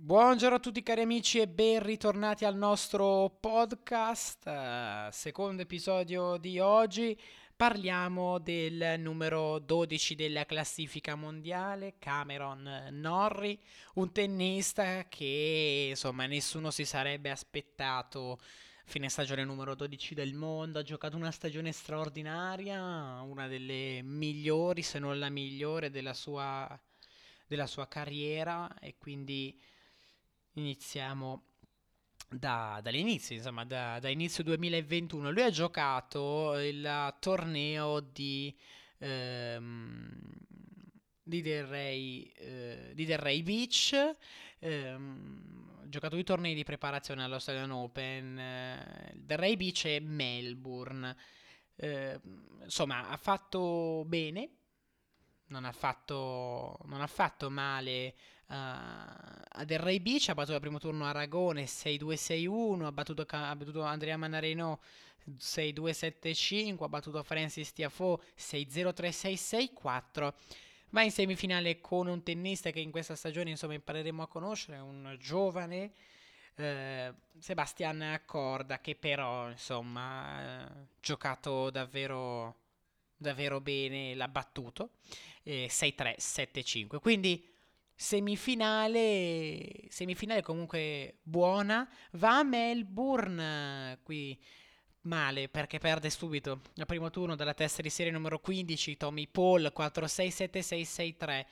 Buongiorno a tutti cari amici e ben ritornati al nostro podcast, uh, secondo episodio di oggi. Parliamo del numero 12 della classifica mondiale, Cameron Norrie, un tennista che insomma nessuno si sarebbe aspettato fine stagione numero 12 del mondo, ha giocato una stagione straordinaria, una delle migliori se non la migliore della sua, della sua carriera e quindi iniziamo da, dall'inizio, insomma, da, da, inizio 2021. Lui ha giocato il torneo di, ehm, di, Del, Rey, eh, di Del Rey Beach. Ehm, ha giocato due tornei di preparazione all'Australian Open. Eh, Del Rey Beach e Melbourne. Eh, insomma, ha fatto bene. Non ha fatto, non ha fatto male uh, a Del Rey Beach, ha battuto al primo turno Aragone 6-2-6-1, ha battuto, ha battuto Andrea Manarino 6-2-7-5, ha battuto Francis Tiafoe 6-0-3-6-6-4. Va in semifinale con un tennista che in questa stagione insomma impareremo a conoscere, un giovane eh, Sebastian Corda che però insomma ha eh, giocato davvero davvero bene, l'ha battuto eh, 6-3, 7-5. Quindi semifinale, semifinale comunque buona, va a Melbourne, qui male perché perde subito al primo turno dalla testa di serie numero 15 Tommy Paul 4-6-7-6-6-3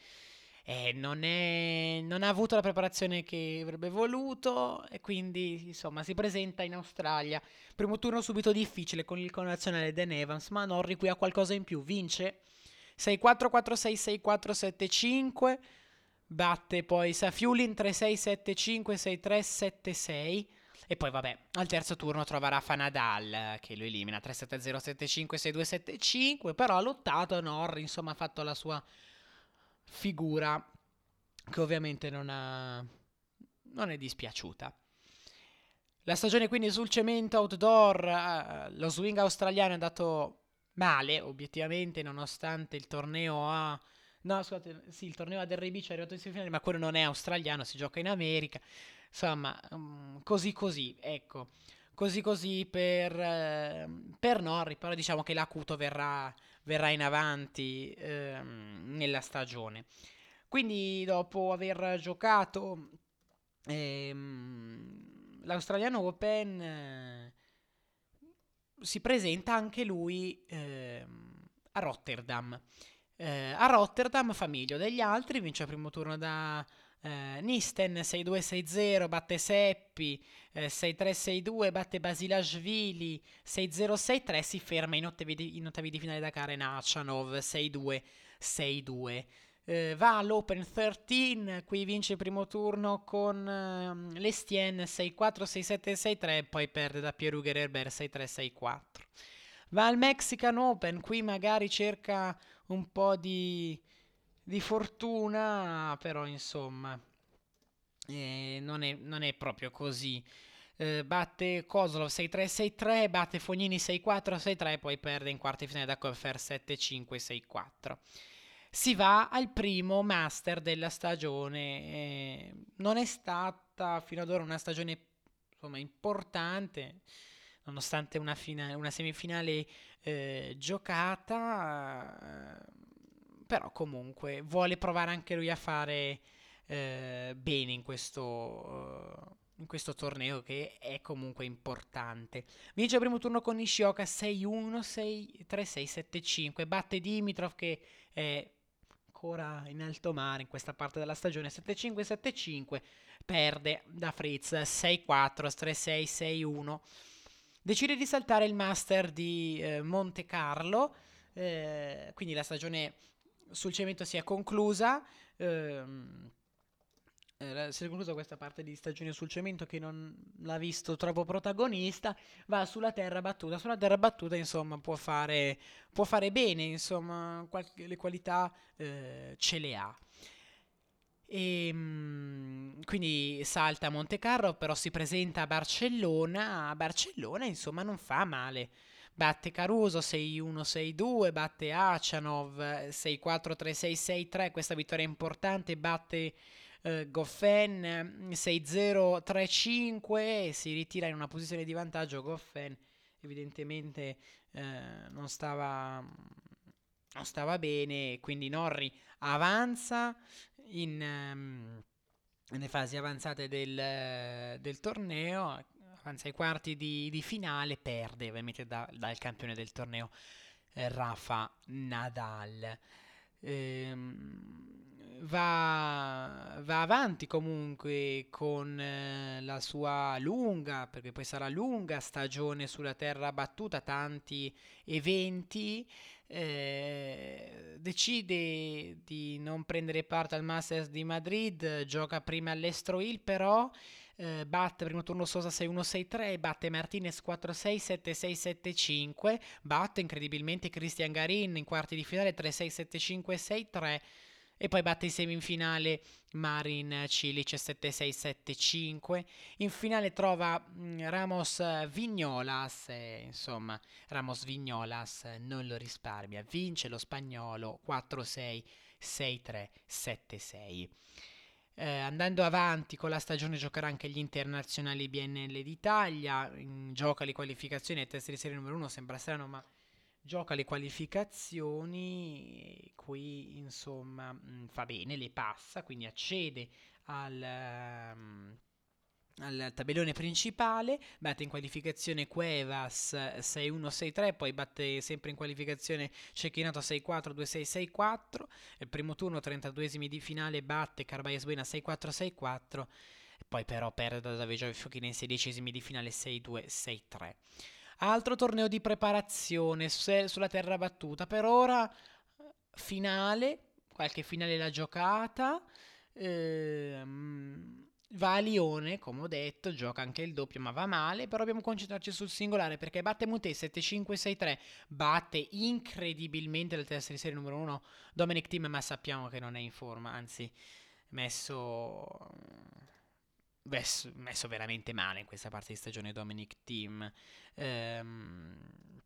e non, è, non ha avuto la preparazione che avrebbe voluto e quindi insomma si presenta in Australia. Primo turno subito difficile con il connazionale Dan Evans ma Norri qui ha qualcosa in più vince. 6-4-4-6-6-4-7-5 batte poi Safiulin 3-6-7-5-6-3-7-6 e poi vabbè al terzo turno trova Rafa Nadal che lo elimina 3-7-0-7-5-6-2-7-5 però ha lottato Norri insomma ha fatto la sua figura che ovviamente non, ha, non è dispiaciuta la stagione quindi sul cemento outdoor uh, lo swing australiano è andato male obiettivamente nonostante il torneo a No, scusate, sì, il torneo a Derry Beach è arrivato in semifinale, ma quello non è australiano, si gioca in America. Insomma, um, così così, ecco. Così così per, eh, per Norri, però diciamo che l'acuto verrà, verrà in avanti eh, nella stagione. Quindi dopo aver giocato ehm, l'Australiano Open eh, si presenta anche lui ehm, a Rotterdam. Eh, a Rotterdam fa meglio degli altri, vince il primo turno da eh, Nisten 6-2-6-0, batte Seppi eh, 6-3-6-2, batte Basilashvili 6-0-6-3, si ferma in ottavi di, in ottavi di finale da Karen Achanov 6-2-6-2. Eh, va all'Open 13, qui vince il primo turno con eh, Lestien 6-4-6-7-6-3, poi perde da Pierre Huger 6-3-6-4. Va al Mexican Open, qui magari cerca un po' di, di fortuna, però insomma eh, non, è, non, è, proprio così. Eh, batte Kozlov 6-3-6-3, batte Fognini 6-4-6-3, poi perde in quarti finale da Confer 7-5-6-4. Si va al primo master della stagione. Eh, non è stata fino ad ora una stagione insomma, importante, nonostante una, fina- una semifinale eh, giocata, però comunque vuole provare anche lui a fare eh, bene in questo, in questo torneo che è comunque importante. Vince il primo turno con Nishioka 6-1, 6-3, 6-7-5, batte Dimitrov che è ancora in alto mare in questa parte della stagione. 7-5, 7-5, perde da Fritz 6-4, 3-6, 6-1 decide di saltare il Master di eh, Monte Carlo, eh, quindi la stagione sul cemento si è conclusa. Ehm, eh, si è conclusa questa parte di stagione sul cemento che non l'ha visto troppo protagonista, va sulla terra battuta, sulla terra battuta insomma può fare, può fare bene, insomma qualche, le qualità eh, ce le ha. E, ehm, quindi salta a Monte Carlo, però si presenta a Barcellona. A Barcellona, insomma, non fa male. Batte Caruso 6-1-6-2, batte Acianov 6-4-3-6-6-3, questa vittoria è importante, batte eh, Goffen 6-0-3-5, si ritira in una posizione di vantaggio. Goffen evidentemente eh, non, stava, non stava bene, quindi Norri avanza in, um, nelle fasi avanzate del, del, torneo, avanza ai quarti di, di finale, perde ovviamente da, dal campione del torneo eh, Rafa Nadal. Ehm, va, va, avanti comunque con eh, la sua lunga, perché poi sarà lunga stagione sulla terra battuta, tanti eventi. Eh, decide di non prendere parte al Masters di Madrid, gioca prima all'Estroil però eh, batte primo turno Sosa 6-1-6-3, batte Martinez 4-6, 7-6, 7-5, batte incredibilmente Christian Garin in quarti di finale 3-6, 7-5, 6-3 e poi batte in semifinale Marin Cilic 7-6-7-5. In finale trova mm, Ramos Vignolas. E, insomma, Ramos Vignolas non lo risparmia. Vince lo spagnolo 4-6, 6-3, 7-6. Eh, andando avanti con la stagione giocherà anche gli internazionali BNL d'Italia, in, gioca le qualificazioni ai test di serie numero 1, sembra strano ma gioca le qualificazioni, qui insomma mh, fa bene, le passa, quindi accede al, um, al tabellone principale, batte in qualificazione Cuevas 6-1-6-3, poi batte sempre in qualificazione Cecchinato 6-4, 2-6, 6-4, il primo turno 32esimi di finale batte Carbaes Buena 6-4, 6-4, poi però perde da Davide Fiochinense 16 di finale 6-2, 6-3. Altro torneo di preparazione sulla terra battuta. Per ora finale, qualche finale la giocata. Ehm, va a Lione, come ho detto, gioca anche il doppio, ma va male. Però dobbiamo concentrarci sul singolare perché batte Mute 7-5-6-3. Batte incredibilmente la testa di serie numero 1 Dominic Team, ma sappiamo che non è in forma, anzi messo messo, veramente male in questa parte di stagione Dominic Team. Ehm,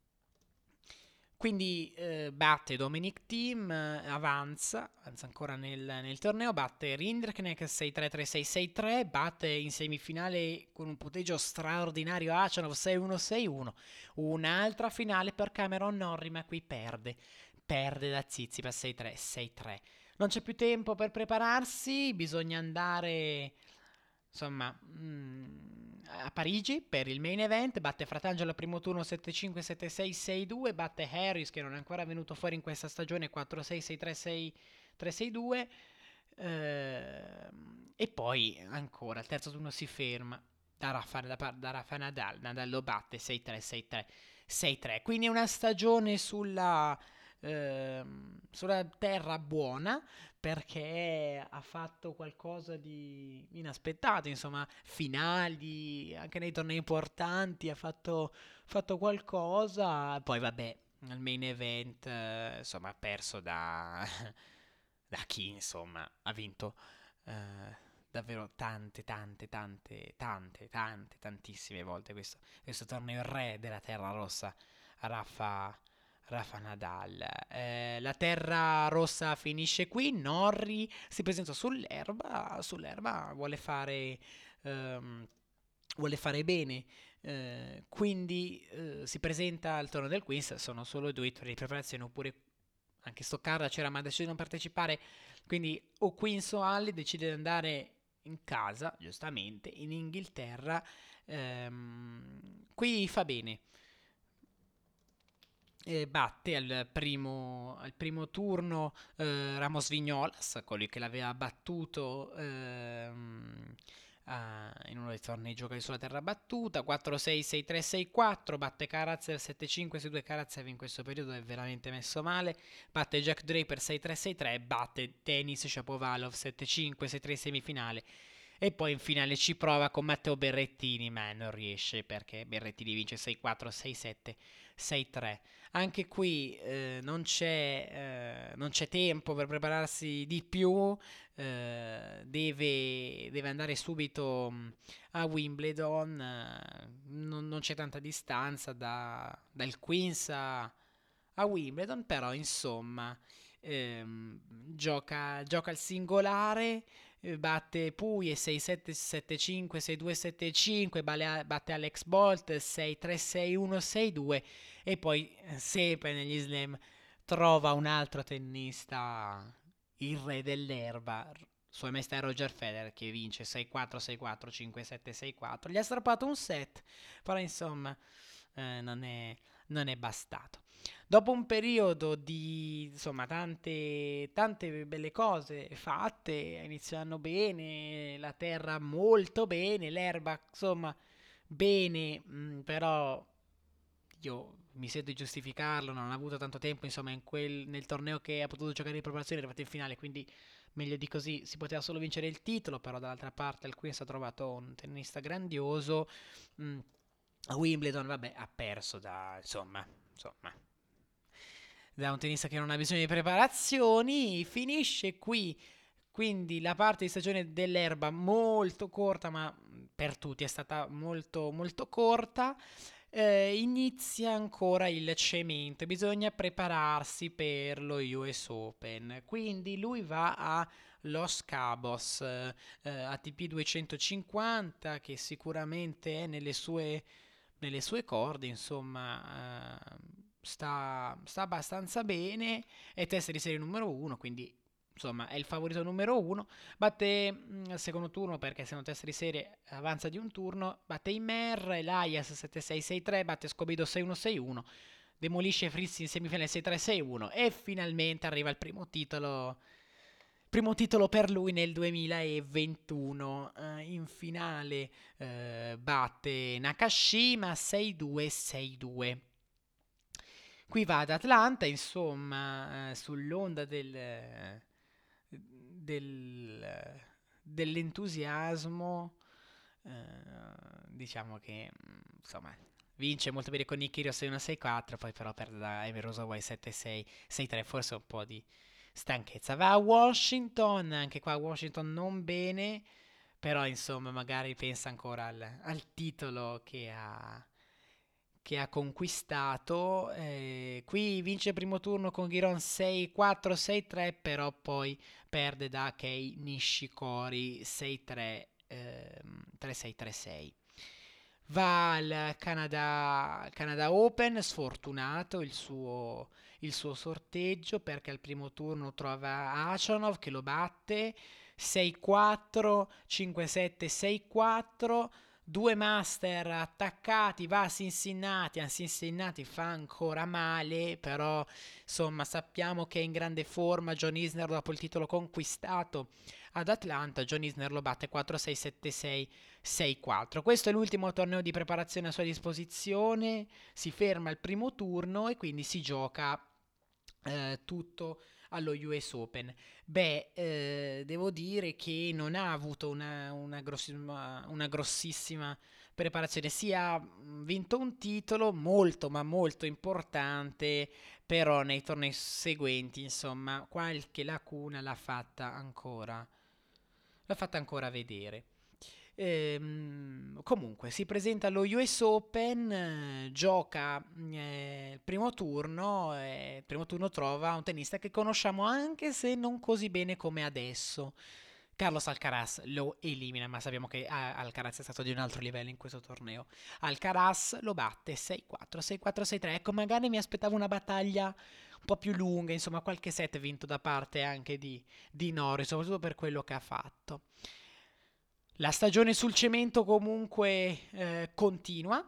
quindi eh, batte Dominic Team, avanza, avanza ancora nel, nel torneo, batte Rinderknecht 6-3-3-6-6-3, batte in semifinale con un punteggio straordinario Achanov 6-1-6-1, un'altra finale per Cameron Norrie ma qui perde, perde da Zizipas 6-3-6-3. Non c'è più tempo per prepararsi, bisogna andare insomma, mh, mm, a Parigi per il main event, batte Fratangelo al primo turno 7-5, 7-6, 6-2, batte Harris che non è ancora venuto fuori in questa stagione 4-6, 6-3, 6-3-6-2 eh, e poi ancora il terzo turno si ferma. Da Rafa, da, da Rafa Nadal, Nadal lo batte 6-3, 6-3, 6-3, quindi una stagione sulla... Eh, sulla terra buona perché ha fatto qualcosa di inaspettato, insomma, finali, anche nei tornei importanti, ha fatto, fatto qualcosa, poi vabbè, nel main event, eh, insomma, ha perso da, da chi, insomma, ha vinto eh, davvero tante, tante, tante, tante, tante, tantissime volte questo, questo torneo re della Terra Rossa, Rafa Rafa Nadal. Eh, la terra rossa finisce qui. Norri si presenta sull'erba. Sull'erba vuole fare, ehm, vuole fare bene. Eh, quindi eh, si presenta al torneo del Queens. Sono solo due turni di preparazione. Oppure anche Stoccarda c'era, ma decide di non partecipare. Quindi o Queens o Alli decide di andare in casa, giustamente, in Inghilterra. Ehm, qui fa bene eh, batte al primo, al primo turno eh, Ramos Vignolas, colui che l'aveva battuto ehm, a, in uno dei tornei giocati sulla terra battuta, 4-6, 6-3, 6-4, batte Karatsev 7-5, 6-2 Karatsev in questo periodo è veramente messo male, batte Jack Draper 6-3, 6-3, batte Denis Shapovalov 7-5, 6-3 semifinale. E poi in finale ci prova con Matteo Berrettini, ma non riesce perché Berrettini vince 6-4, 6-7, 6-3 anche qui eh, non, c'è, eh, non, c'è, tempo per prepararsi di più, eh, deve, deve, andare subito mm, a Wimbledon, eh, non, non, c'è tanta distanza da, dal Queens a, a Wimbledon, però insomma ehm, gioca, gioca al singolare batte Puye 6-7-7-5, 6-2-7-5, batte Alex Bolt 6-3-6-1-6-2 e poi eh, sempre negli slam trova un altro tennista, il re dell'erba, suo maestro Roger Federer che vince 6-4, 6-4, 5-7, 6-4. Gli ha strappato un set, però insomma eh, non, è, non è bastato. Dopo un periodo di insomma tante, tante belle cose fatte, iniziano bene, la terra molto bene, l'erba insomma bene, mh, mm, però io mi sento di giustificarlo, non ho avuto tanto tempo insomma quel, nel torneo che ha potuto giocare in preparazione, è arrivato in finale, quindi meglio di così, si poteva solo vincere il titolo, però dall'altra parte al Queens ha trovato un tennista grandioso, mh, a Wimbledon vabbè ha perso da insomma, insomma da un tennista che non ha bisogno di preparazioni, finisce qui. Quindi la parte di stagione dell'erba molto corta, ma per tutti è stata molto molto corta. Eh, inizia ancora il cemento, bisogna prepararsi per lo US Open. Quindi lui va a Los Cabos eh, ATP 250 che sicuramente è nelle sue, nelle sue corde, insomma, eh, sta, sta abbastanza bene, è testa di serie numero 1, quindi insomma è il favorito numero 1, batte mh, mm, secondo turno perché se non testa di serie avanza di un turno, batte Imer, Elias 7-6-6-3, batte Scobido 6-1-6-1, demolisce Fritz in semifinale 6-3-6-1 e finalmente arriva il primo titolo primo titolo per lui nel 2021. Uh, eh, in finale uh, batte Nakashima 6-2-6-2. Qui va ad Atlanta, insomma, eh, sull'onda del, del, dell'entusiasmo, eh, diciamo che insomma vince molto bene con Nick Kyrgios 1-6-4, poi però perde da Ever Rosaway 7-6, 6-3, forse un po' di stanchezza. Va a Washington, anche qua Washington non bene, però insomma magari pensa ancora al, al titolo che ha che ha conquistato. Eh, qui vince primo turno con Giron 6-4-6-3, però poi perde da Kei Nishikori 6-3, eh, 3-6-3-6. Va al Canada, Canada Open, sfortunato il suo, il suo sorteggio perché al primo turno trova Achanov che lo batte 6-4, 5-7, 6-4 due master attaccati, va a Cincinnati, a Cincinnati fa ancora male, però insomma sappiamo che è in grande forma John Isner dopo il titolo conquistato ad Atlanta, John Isner lo batte 4-6-7-6. 6-4. Questo è l'ultimo torneo di preparazione a sua disposizione. Si ferma il primo turno e quindi si gioca eh, tutto allo US Open. Beh, eh, devo dire che non ha avuto una, una, grossissima, una grossissima preparazione, si ha vinto un titolo molto ma molto importante, però nei tornei seguenti, insomma, qualche lacuna l'ha fatta ancora, l'ha fatta ancora vedere. Ehm, comunque si presenta allo US Open, eh, gioca eh, il primo turno, eh, il primo turno trova un tennista che conosciamo anche se non così bene come adesso. Carlos Alcaraz lo elimina, ma sappiamo che ah, Alcaraz è stato di un altro livello in questo torneo. Alcaraz lo batte 6-4, 6-4, 6-3. Ecco, magari mi aspettavo una battaglia un po' più lunga, insomma, qualche set vinto da parte anche di, di Norris, soprattutto per quello che ha fatto. La stagione sul cemento comunque eh, continua.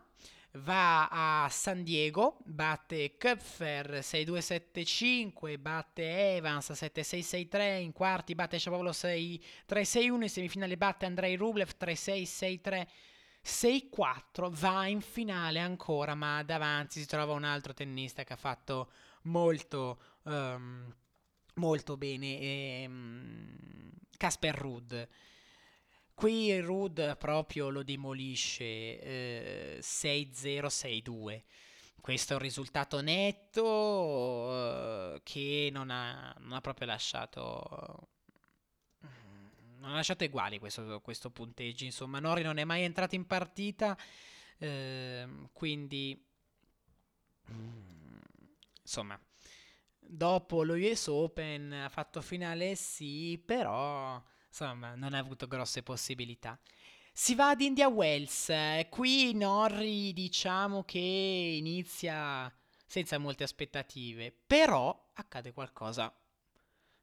Va a San Diego, batte Köpfer 6-2-7-5, batte Evans 7-6-6-3, in quarti batte Sciapaolo 6-3-6-1, in semifinale batte Andrei Rublev 3-6-6-3. 6-4 va in finale ancora, ma davanti si trova un altro tennista che ha fatto molto, um, molto bene, um, Casper Rudd. Qui Rudd proprio lo demolisce eh, 6-0-6-2. Questo è un risultato netto eh, che non ha, non ha, proprio lasciato. Non ha lasciato uguali questo, questo punteggio. Insomma, Nori non è mai entrato in partita. Eh, quindi, insomma, dopo lo US Open ha fatto finale sì, però insomma, non ha avuto grosse possibilità. Si va ad India Wells, qui Norri diciamo che inizia senza molte aspettative, però accade qualcosa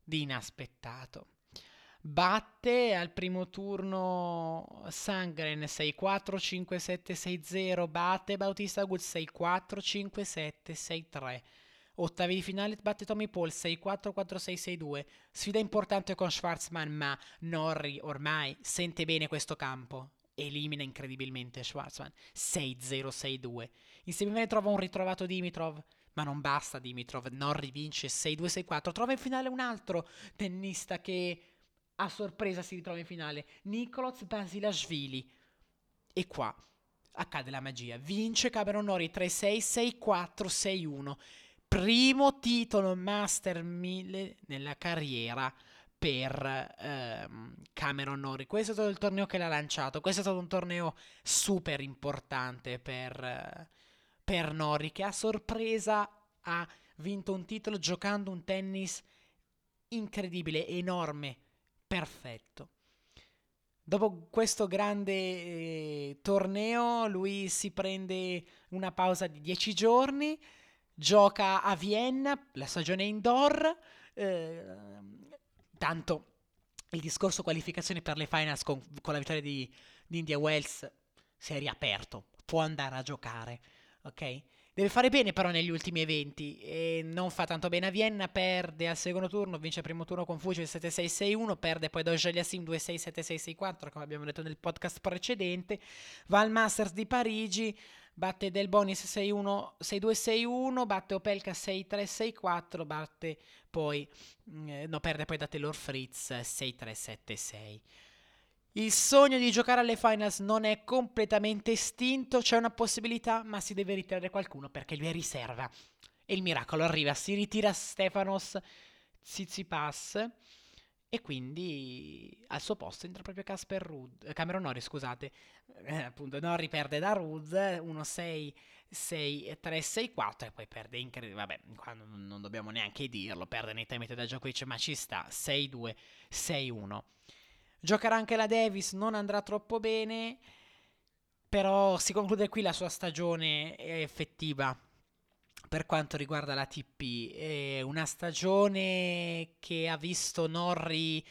di inaspettato. Batte al primo turno Sangren 6-4, 5-7, 6-0, batte Bautista Wood 6-4, 5-7, 6-3. Ottavi di finale batte Tommy Paul 6-4, 4-6, 6-2. Sfida importante con Schwarzman, ma Norri ormai sente bene questo campo. Elimina incredibilmente Schwarzman 6-0, 6-2. In semifinale trova un ritrovato Dimitrov, ma non basta Dimitrov. Norri vince 6-2, 6-4. Trova in finale un altro tennista che a sorpresa si ritrova in finale. Nikoloz Basilashvili. E qua accade la magia. Vince Cameron Norrie 3-6, 6-4, 6-1 primo titolo Master 1000 nella carriera per ehm, Cameron Norrie. Questo è stato il torneo che l'ha lanciato. Questo è stato un torneo super importante per, per Norrie, che a sorpresa ha vinto un titolo giocando un tennis incredibile, enorme, perfetto. Dopo questo grande eh, torneo, lui si prende una pausa di 10 giorni gioca a Vienna, la stagione indoor, eh, tanto il discorso qualificazione per le finals con, con la vittoria di, di, India Wells si è riaperto, può andare a giocare, ok? Deve fare bene però negli ultimi eventi e non fa tanto bene a Vienna, perde al secondo turno, vince il primo turno con Fuji 7-6-6-1, perde poi da Sim 2-6-7-6-6-4 come abbiamo detto nel podcast precedente, va al Masters di Parigi, batte Del Bonis 6-1, batte Opelka 6-3-6-4, batte poi, eh, no, perde poi da Taylor Fritz 6-3-7-6. Il sogno di giocare alle finals non è completamente estinto, c'è una possibilità, ma si deve ritirare qualcuno perché lui è riserva. E il miracolo arriva, si ritira Stefanos Tsitsipas e quindi al suo posto entra proprio Casper Rudd, eh, Cameron Norrie, scusate. Eh, appunto, Norrie perde da Rudd 1-6, 6-3-6-4 e poi perde incredibile. Vabbè, qua non, non, dobbiamo neanche dirlo, perde nettamente da Djokovic, ma ci sta 6-2, 6-1. Giocherà anche la Davis, non andrà troppo bene, però si conclude qui la sua stagione effettiva per quanto riguarda la TP. È una stagione che ha visto Norri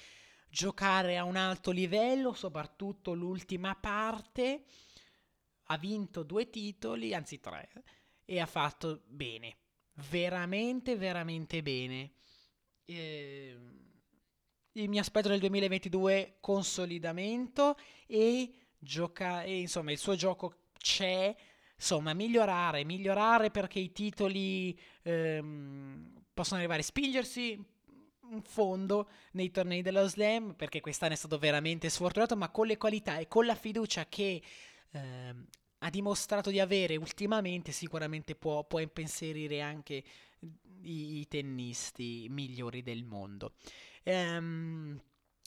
giocare a un alto livello, soprattutto l'ultima parte. Ha vinto due titoli, anzi tre, e ha fatto bene. Veramente, veramente bene. Eh, mi aspetto nel 2022 consolidamento e gioca e insomma il suo gioco c'è insomma, migliorare, migliorare perché i titoli ehm, possono arrivare, spingersi in fondo nei tornei dello slam perché quest'anno è stato veramente sfortunato ma con le qualità e con la fiducia che ehm, ha dimostrato di avere ultimamente sicuramente può, può impensierire anche i, i, tennisti migliori del mondo. Ehm,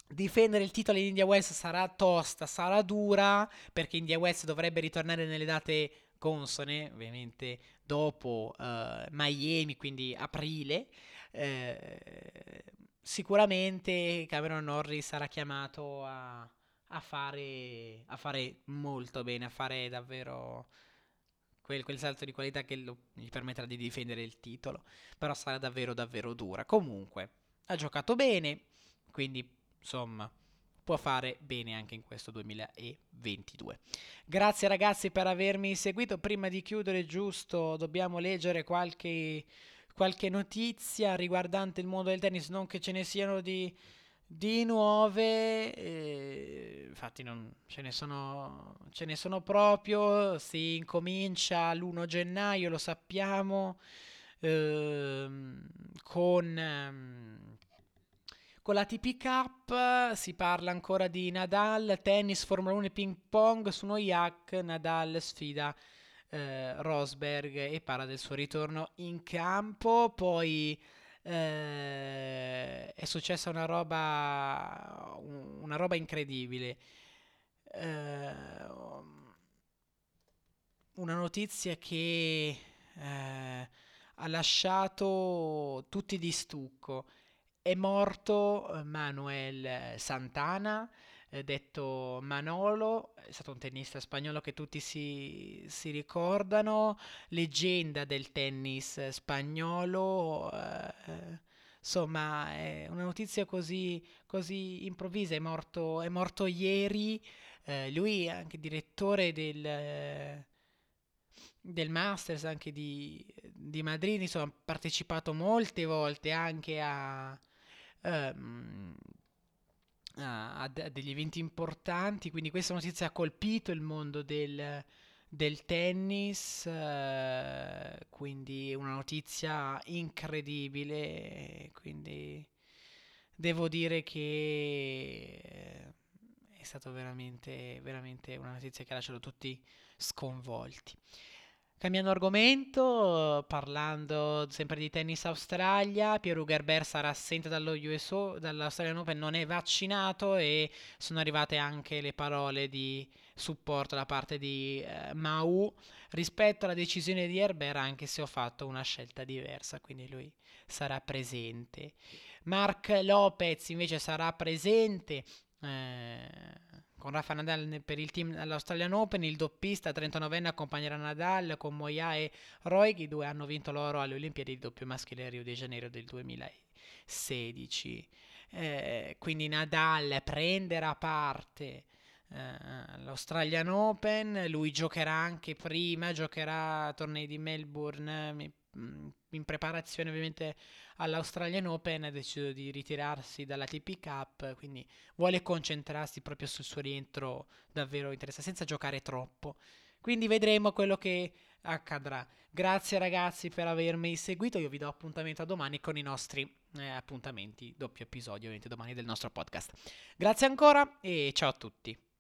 difendere il titolo di India West sarà tosta, sarà dura perché India West dovrebbe ritornare nelle date consone, ovviamente dopo uh, Miami, quindi aprile, eh, sicuramente Cameron Norris sarà chiamato a, a, fare, a, fare, molto bene, a fare davvero quel, quel salto di qualità che lo, gli permetterà di difendere il titolo, però sarà davvero davvero dura. Comunque, ha giocato bene, quindi insomma può fare bene anche in questo 2022. Grazie ragazzi per avermi seguito. Prima di chiudere, giusto, dobbiamo leggere qualche, qualche notizia riguardante il mondo del tennis, non che ce ne siano di, di nuove, eh, infatti non, ce, ne sono, ce ne sono proprio, si incomincia l'1 gennaio, lo sappiamo, eh, con... Eh, con la TP Cup si parla ancora di Nadal, tennis, Formula 1 e ping pong su uno yak. Nadal sfida eh, Rosberg e parla del suo ritorno in campo. Poi eh, è successa una roba, una roba incredibile. Eh, una notizia che eh, ha lasciato tutti di stucco è morto Manuel Santana, eh, detto Manolo, è stato un tennista spagnolo che tutti si, si ricordano, leggenda del tennis spagnolo. Eh, insomma, è una notizia così, così improvvisa, è morto, è morto ieri, eh, lui è anche direttore del del Masters anche di, di Madrid, insomma, ha partecipato molte volte anche a, um, a, a, degli eventi importanti, quindi questa notizia ha colpito il mondo del, del tennis, uh, quindi una notizia incredibile, quindi devo dire che è stata veramente, veramente una notizia che ha lasciato tutti sconvolti. Cambiando argomento, parlando sempre di tennis Australia, Pierre Gerber sarà assente dallo USO, dall'Australian Open, non è vaccinato e sono arrivate anche le parole di supporto da parte di eh, Mau rispetto alla decisione di Herbert, anche se ho fatto una scelta diversa, quindi lui sarà presente. Mark Lopez invece sarà presente. Eh, con Rafa Nadal per il team all'Australian Open, il doppista 39enne accompagnerà Nadal con Moya e Roig, i due hanno vinto l'oro alle Olimpiadi di doppio maschile a Rio de Janeiro del 2016. Eh, quindi Nadal prenderà parte eh, all'Australian Open, lui giocherà anche prima, giocherà tornei di Melbourne mm, in preparazione ovviamente all'Australian Open ha deciso di ritirarsi dalla TP Cup, quindi vuole concentrarsi proprio sul suo rientro davvero interessante, senza giocare troppo. Quindi vedremo quello che accadrà. Grazie ragazzi per avermi seguito, io vi do appuntamento a domani con i nostri eh, appuntamenti, doppio episodio ovviamente domani del nostro podcast. Grazie ancora e ciao a tutti.